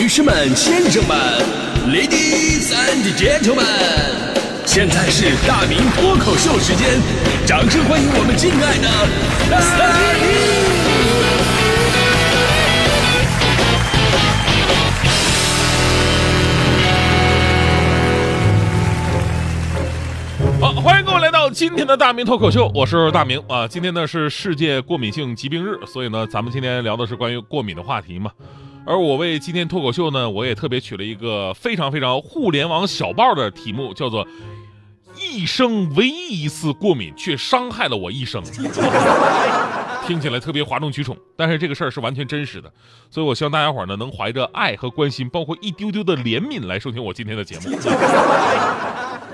女士们、先生们，Ladies and Gentlemen，现在是大明脱口秀时间，掌声欢迎我们敬爱的大明！好，欢迎各位来到今天的大明脱口秀，我是大明啊。今天呢是世界过敏性疾病日，所以呢，咱们今天聊的是关于过敏的话题嘛。而我为今天脱口秀呢，我也特别取了一个非常非常互联网小报的题目，叫做“一生唯一一次过敏却伤害了我一生”，听起来特别哗众取宠，但是这个事儿是完全真实的，所以我希望大家伙儿呢能怀着爱和关心，包括一丢丢的怜悯来收听我今天的节目。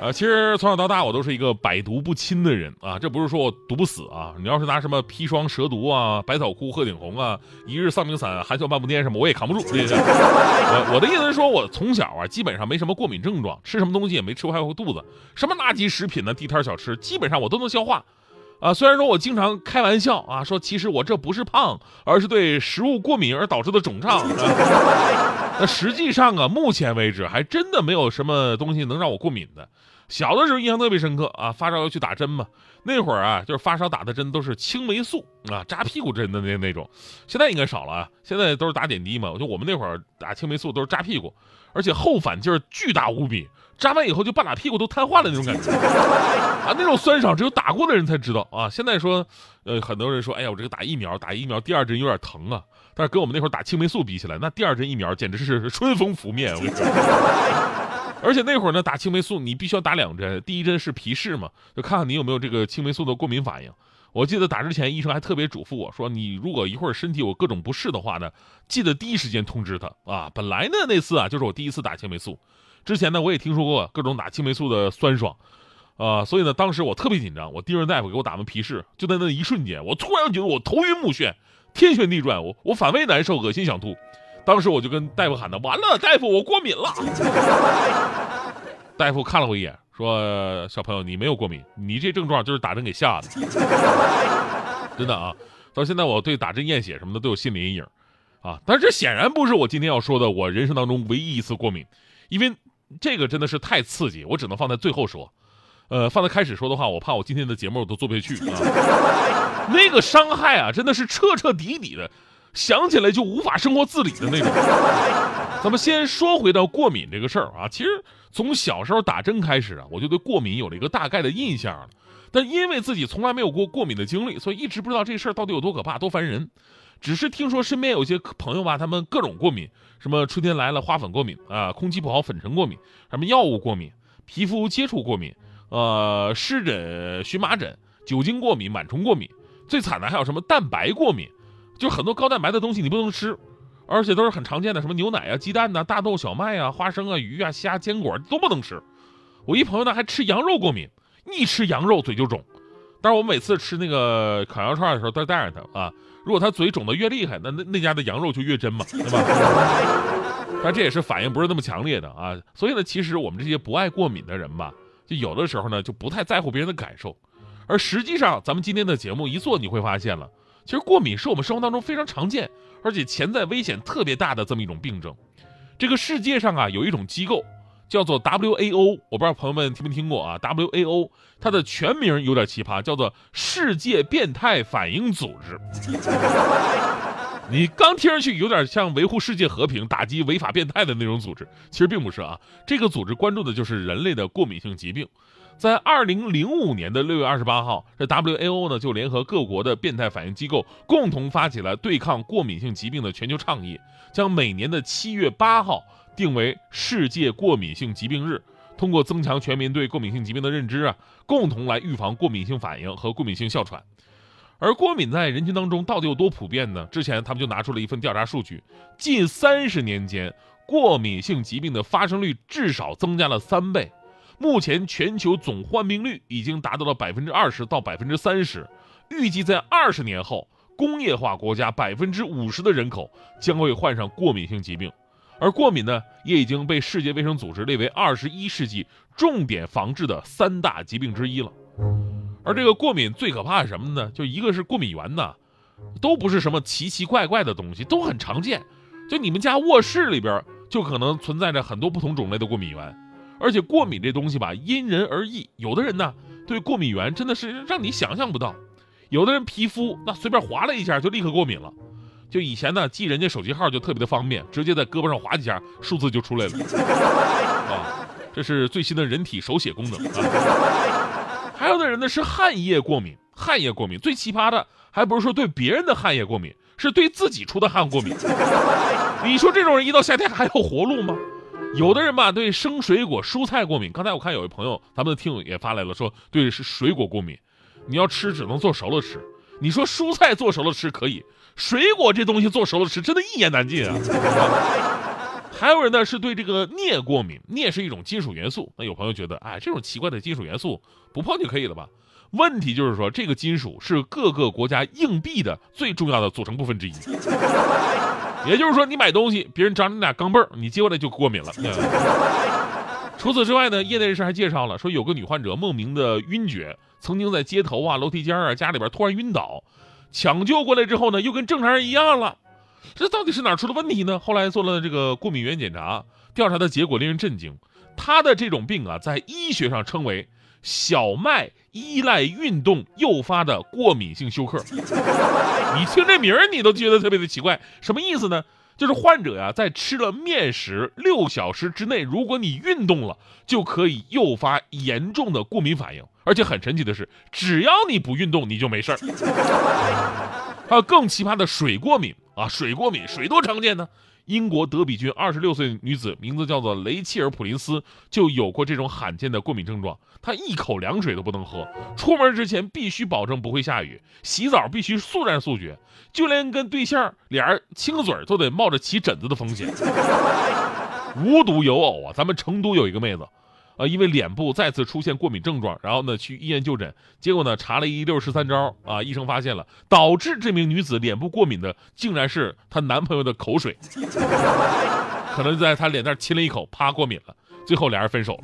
啊，其实从小到大我都是一个百毒不侵的人啊，这不是说我毒不死啊。你要是拿什么砒霜、蛇毒啊、百草枯、鹤顶红啊、一日丧命散、含笑半步癫什么，我也扛不住。我我的意思是说，我从小啊基本上没什么过敏症状，吃什么东西也没吃坏过肚子，什么垃圾食品呢、地摊小吃，基本上我都能消化。啊，虽然说我经常开玩笑啊，说其实我这不是胖，而是对食物过敏而导致的肿胀。那实际上啊，目前为止还真的没有什么东西能让我过敏的。小的时候印象特别深刻啊，发烧要去打针嘛。那会儿啊，就是发烧打的针都是青霉素啊，扎屁股针的那那种。现在应该少了啊，现在都是打点滴嘛。就我们那会儿打青霉素都是扎屁股，而且后反劲儿巨大无比，扎完以后就半拉屁股都瘫痪了那种感觉 啊，那种酸爽只有打过的人才知道啊。现在说，呃，很多人说，哎呀，我这个打疫苗，打疫苗第二针有点疼啊，但是跟我们那会儿打青霉素比起来，那第二针疫苗简直是春风拂面，我跟你说。而且那会儿呢，打青霉素你必须要打两针，第一针是皮试嘛，就看看你有没有这个青霉素的过敏反应。我记得打之前，医生还特别嘱咐我说，你如果一会儿身体有各种不适的话呢，记得第一时间通知他啊。本来呢那次啊就是我第一次打青霉素，之前呢我也听说过各种打青霉素的酸爽，啊，所以呢当时我特别紧张，我盯着大夫给我打完皮试，就在那一瞬间，我突然觉得我头晕目眩，天旋地转，我我反胃难受，恶心想吐。当时我就跟大夫喊的：“完了，大夫，我过敏了。”大夫看了我一眼，说：“小朋友，你没有过敏，你这症状就是打针给吓的。”真的啊，到现在我对打针验血什么的都有心理阴影啊。但是这显然不是我今天要说的我人生当中唯一一次过敏，因为这个真的是太刺激，我只能放在最后说。呃，放在开始说的话，我怕我今天的节目我都做不下去啊。那个伤害啊，真的是彻彻底底的。想起来就无法生活自理的那种。咱们先说回到过敏这个事儿啊，其实从小时候打针开始啊，我就对过敏有了一个大概的印象了。但因为自己从来没有过过敏的经历，所以一直不知道这事儿到底有多可怕、多烦人。只是听说身边有些朋友吧，他们各种过敏，什么春天来了花粉过敏啊，空气不好粉尘过敏，什么药物过敏，皮肤接触过敏，呃，湿疹、荨麻疹、酒精过敏、螨虫过敏，最惨的还有什么蛋白过敏。就很多高蛋白的东西你不能吃，而且都是很常见的，什么牛奶啊、鸡蛋呐、大豆、小麦啊、花生啊、鱼啊、虾、坚果都不能吃。我一朋友呢还吃羊肉过敏，一吃羊肉嘴就肿。但是我每次吃那个烤羊肉串的时候都带着他啊，如果他嘴肿的越厉害，那那那家的羊肉就越真嘛，对吧？但这也是反应不是那么强烈的啊。所以呢，其实我们这些不爱过敏的人吧，就有的时候呢就不太在乎别人的感受，而实际上咱们今天的节目一做，你会发现了。其实过敏是我们生活当中非常常见，而且潜在危险特别大的这么一种病症。这个世界上啊有一种机构叫做 WAO，我不知道朋友们听没听过啊？WAO 它的全名有点奇葩，叫做世界变态反应组织。你刚听上去有点像维护世界和平、打击违法变态的那种组织，其实并不是啊。这个组织关注的就是人类的过敏性疾病。在二零零五年的六月二十八号，这 WAO 呢就联合各国的变态反应机构，共同发起了对抗过敏性疾病的全球倡议，将每年的七月八号定为世界过敏性疾病日，通过增强全民对过敏性疾病的认知啊，共同来预防过敏性反应和过敏性哮喘。而过敏在人群当中到底有多普遍呢？之前他们就拿出了一份调查数据，近三十年间，过敏性疾病的发生率至少增加了三倍。目前全球总患病率已经达到了百分之二十到百分之三十，预计在二十年后，工业化国家百分之五十的人口将会患上过敏性疾病，而过敏呢，也已经被世界卫生组织列为二十一世纪重点防治的三大疾病之一了。而这个过敏最可怕是什么呢？就一个是过敏源呐，都不是什么奇奇怪怪的东西，都很常见。就你们家卧室里边就可能存在着很多不同种类的过敏源，而且过敏这东西吧，因人而异。有的人呢，对过敏源真的是让你想象不到；有的人皮肤那随便划了一下就立刻过敏了。就以前呢，记人家手机号就特别的方便，直接在胳膊上划几下，数字就出来了。啊，这是最新的人体手写功能啊。还有的人呢是汗液过敏，汗液过敏最奇葩的还不是说对别人的汗液过敏，是对自己出的汗过敏。你说这种人一到夏天还有活路吗？有的人吧对生水果、蔬菜过敏。刚才我看有一朋友，咱们的听友也发来了，说对是水果过敏，你要吃只能做熟了吃。你说蔬菜做熟了吃可以，水果这东西做熟了吃真的一言难尽啊。还有人呢是对这个镍过敏，镍是一种金属元素。那有朋友觉得，哎，这种奇怪的金属元素不碰就可以了吧？问题就是说，这个金属是各个国家硬币的最重要的组成部分之一。也就是说，你买东西，别人找你俩钢镚儿，你接过来就过敏了。除此之外呢，业内人士还介绍了，说有个女患者莫名的晕厥，曾经在街头啊、楼梯间啊、家里边突然晕倒，抢救过来之后呢，又跟正常人一样了。这到底是哪出了问题呢？后来做了这个过敏原检查，调查的结果令人震惊，她的这种病啊，在医学上称为小麦依赖运动诱发的过敏性休克。你听这名儿，你都觉得特别的奇怪，什么意思呢？就是患者呀，在吃了面食六小时之内，如果你运动了，就可以诱发严重的过敏反应。而且很神奇的是，只要你不运动，你就没事儿。还有更奇葩的水过敏啊，水过敏，水多常见呢。英国德比郡二十六岁女子，名字叫做雷切尔·普林斯，就有过这种罕见的过敏症状。她一口凉水都不能喝，出门之前必须保证不会下雨，洗澡必须速战速决，就连跟对象俩人亲个嘴都得冒着起疹子的风险。无独有偶啊，咱们成都有一个妹子。呃，因为脸部再次出现过敏症状，然后呢去医院就诊，结果呢查了一溜十三招啊，医生发现了导致这名女子脸部过敏的，竟然是她男朋友的口水，可能在她脸蛋亲了一口，啪过敏了，最后俩人分手了。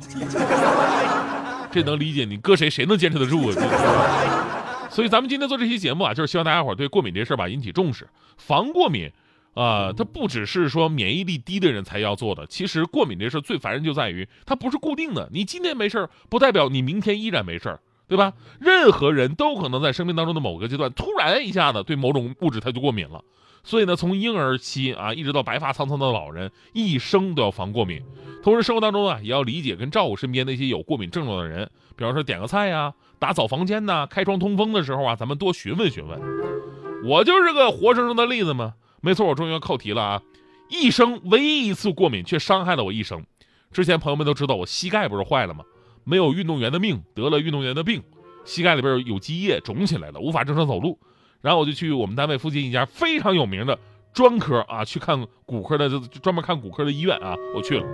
这能理解，你搁谁谁能坚持得住啊？所以咱们今天做这期节目啊，就是希望大家伙对过敏这事儿吧引起重视，防过敏。啊，它不只是说免疫力低的人才要做的。其实过敏这事最烦人就在于它不是固定的。你今天没事不代表你明天依然没事对吧？任何人都可能在生命当中的某个阶段，突然一下子对某种物质他就过敏了。所以呢，从婴儿期啊，一直到白发苍苍的老人，一生都要防过敏。同时，生活当中啊，也要理解跟照顾身边那些有过敏症状的人。比方说，点个菜呀，打扫房间呐，开窗通风的时候啊，咱们多询问询问。我就是个活生生的例子嘛。没错，我终于要扣题了啊！一生唯一一次过敏，却伤害了我一生。之前朋友们都知道我膝盖不是坏了吗？没有运动员的命，得了运动员的病，膝盖里边有积液，肿起来了，无法正常走路。然后我就去我们单位附近一家非常有名的专科啊，去看骨科的，专门看骨科的医院啊，我去了。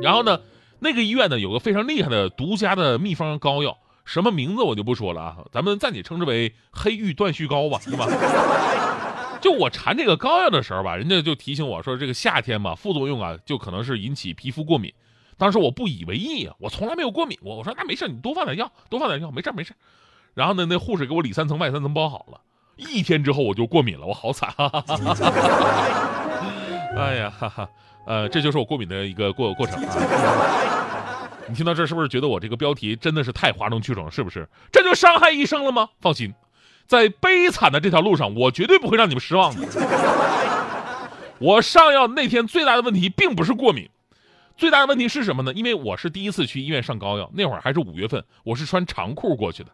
然后呢，那个医院呢有个非常厉害的独家的秘方膏药，什么名字我就不说了啊，咱们暂且称之为黑玉断续膏吧，是吧？就我缠这个膏药的时候吧，人家就提醒我说，这个夏天嘛，副作用啊，就可能是引起皮肤过敏。当时我不以为意啊，我从来没有过敏过。我说那没事，你多放点药，多放点药，没事没事。然后呢，那护士给我里三层外三层包好了。一天之后我就过敏了，我好惨啊。哎呀，哈哈，呃，这就是我过敏的一个过过程啊。你听到这是不是觉得我这个标题真的是太哗众取宠？是不是？这就伤害医生了吗？放心。在悲惨的这条路上，我绝对不会让你们失望的。我上药那天最大的问题并不是过敏，最大的问题是什么呢？因为我是第一次去医院上膏药，那会儿还是五月份，我是穿长裤过去的。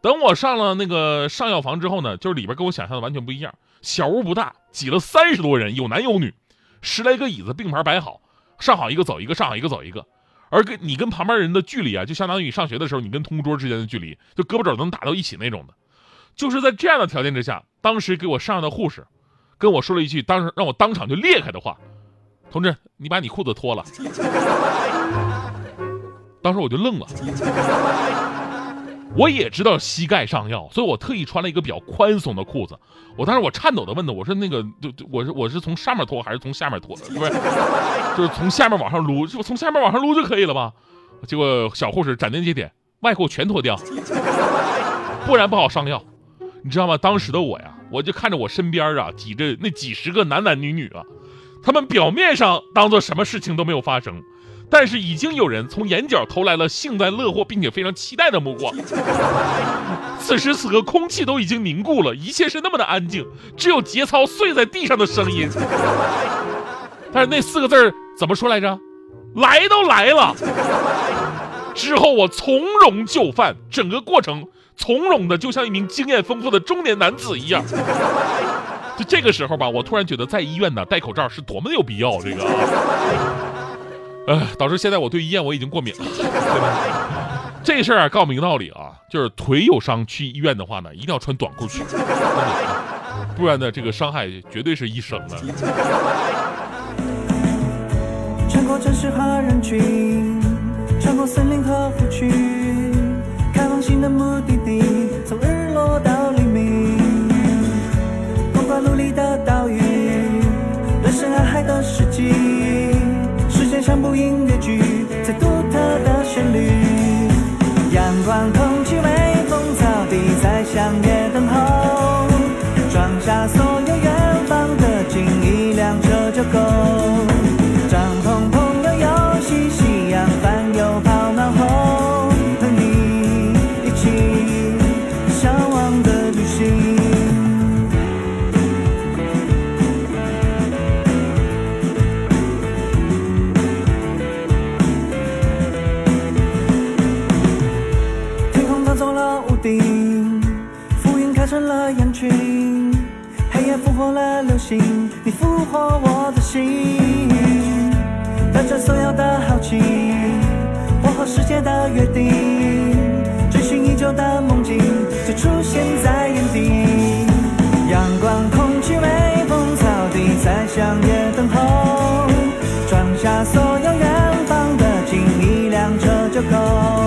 等我上了那个上药房之后呢，就是里边跟我想象的完全不一样。小屋不大，挤了三十多人，有男有女，十来个椅子并排摆好，上好一个走一个，上好一个走一个。而跟你跟旁边人的距离啊，就相当于上学的时候你跟同桌之间的距离，就胳膊肘能打到一起那种的。就是在这样的条件之下，当时给我上药的护士跟我说了一句当时让我当场就裂开的话：“同志，你把你裤子脱了。”当时我就愣了。我也知道膝盖上药，所以我特意穿了一个比较宽松的裤子。我当时我颤抖的问他：“我说那个，就我是我是从上面脱还是从下面脱的？不是，就是从下面往上撸，就从下面往上撸就可以了吧？”结果小护士斩钉截铁：“外裤全脱掉，不然不好上药。”你知道吗？当时的我呀，我就看着我身边啊挤着那几十个男男女女啊，他们表面上当做什么事情都没有发生，但是已经有人从眼角投来了幸灾乐祸并且非常期待的目光。此时此刻，空气都已经凝固了，一切是那么的安静，只有节操碎在地上的声音。但是那四个字怎么说来着？来都来了。之后我从容就范，整个过程从容的就像一名经验丰富的中年男子一样。就这个时候吧，我突然觉得在医院呢戴口罩是多么的有必要。这个，呃，导致现在我对医院我已经过敏了。对吧？这事儿啊，告明道理啊，就是腿有伤去医院的话呢，一定要穿短裤去，不然呢，这个伤害绝对是一生的。穿过城市和人群，穿过森林和湖区，新的目的地，从日落到黎明。风花陆离的岛屿，人生爱海的世纪，时间像部音乐剧，约定，追寻已久的梦境就出现在眼底。阳光、空气、微风、草地，在相约等候，装下所有远方的景，一辆车就够。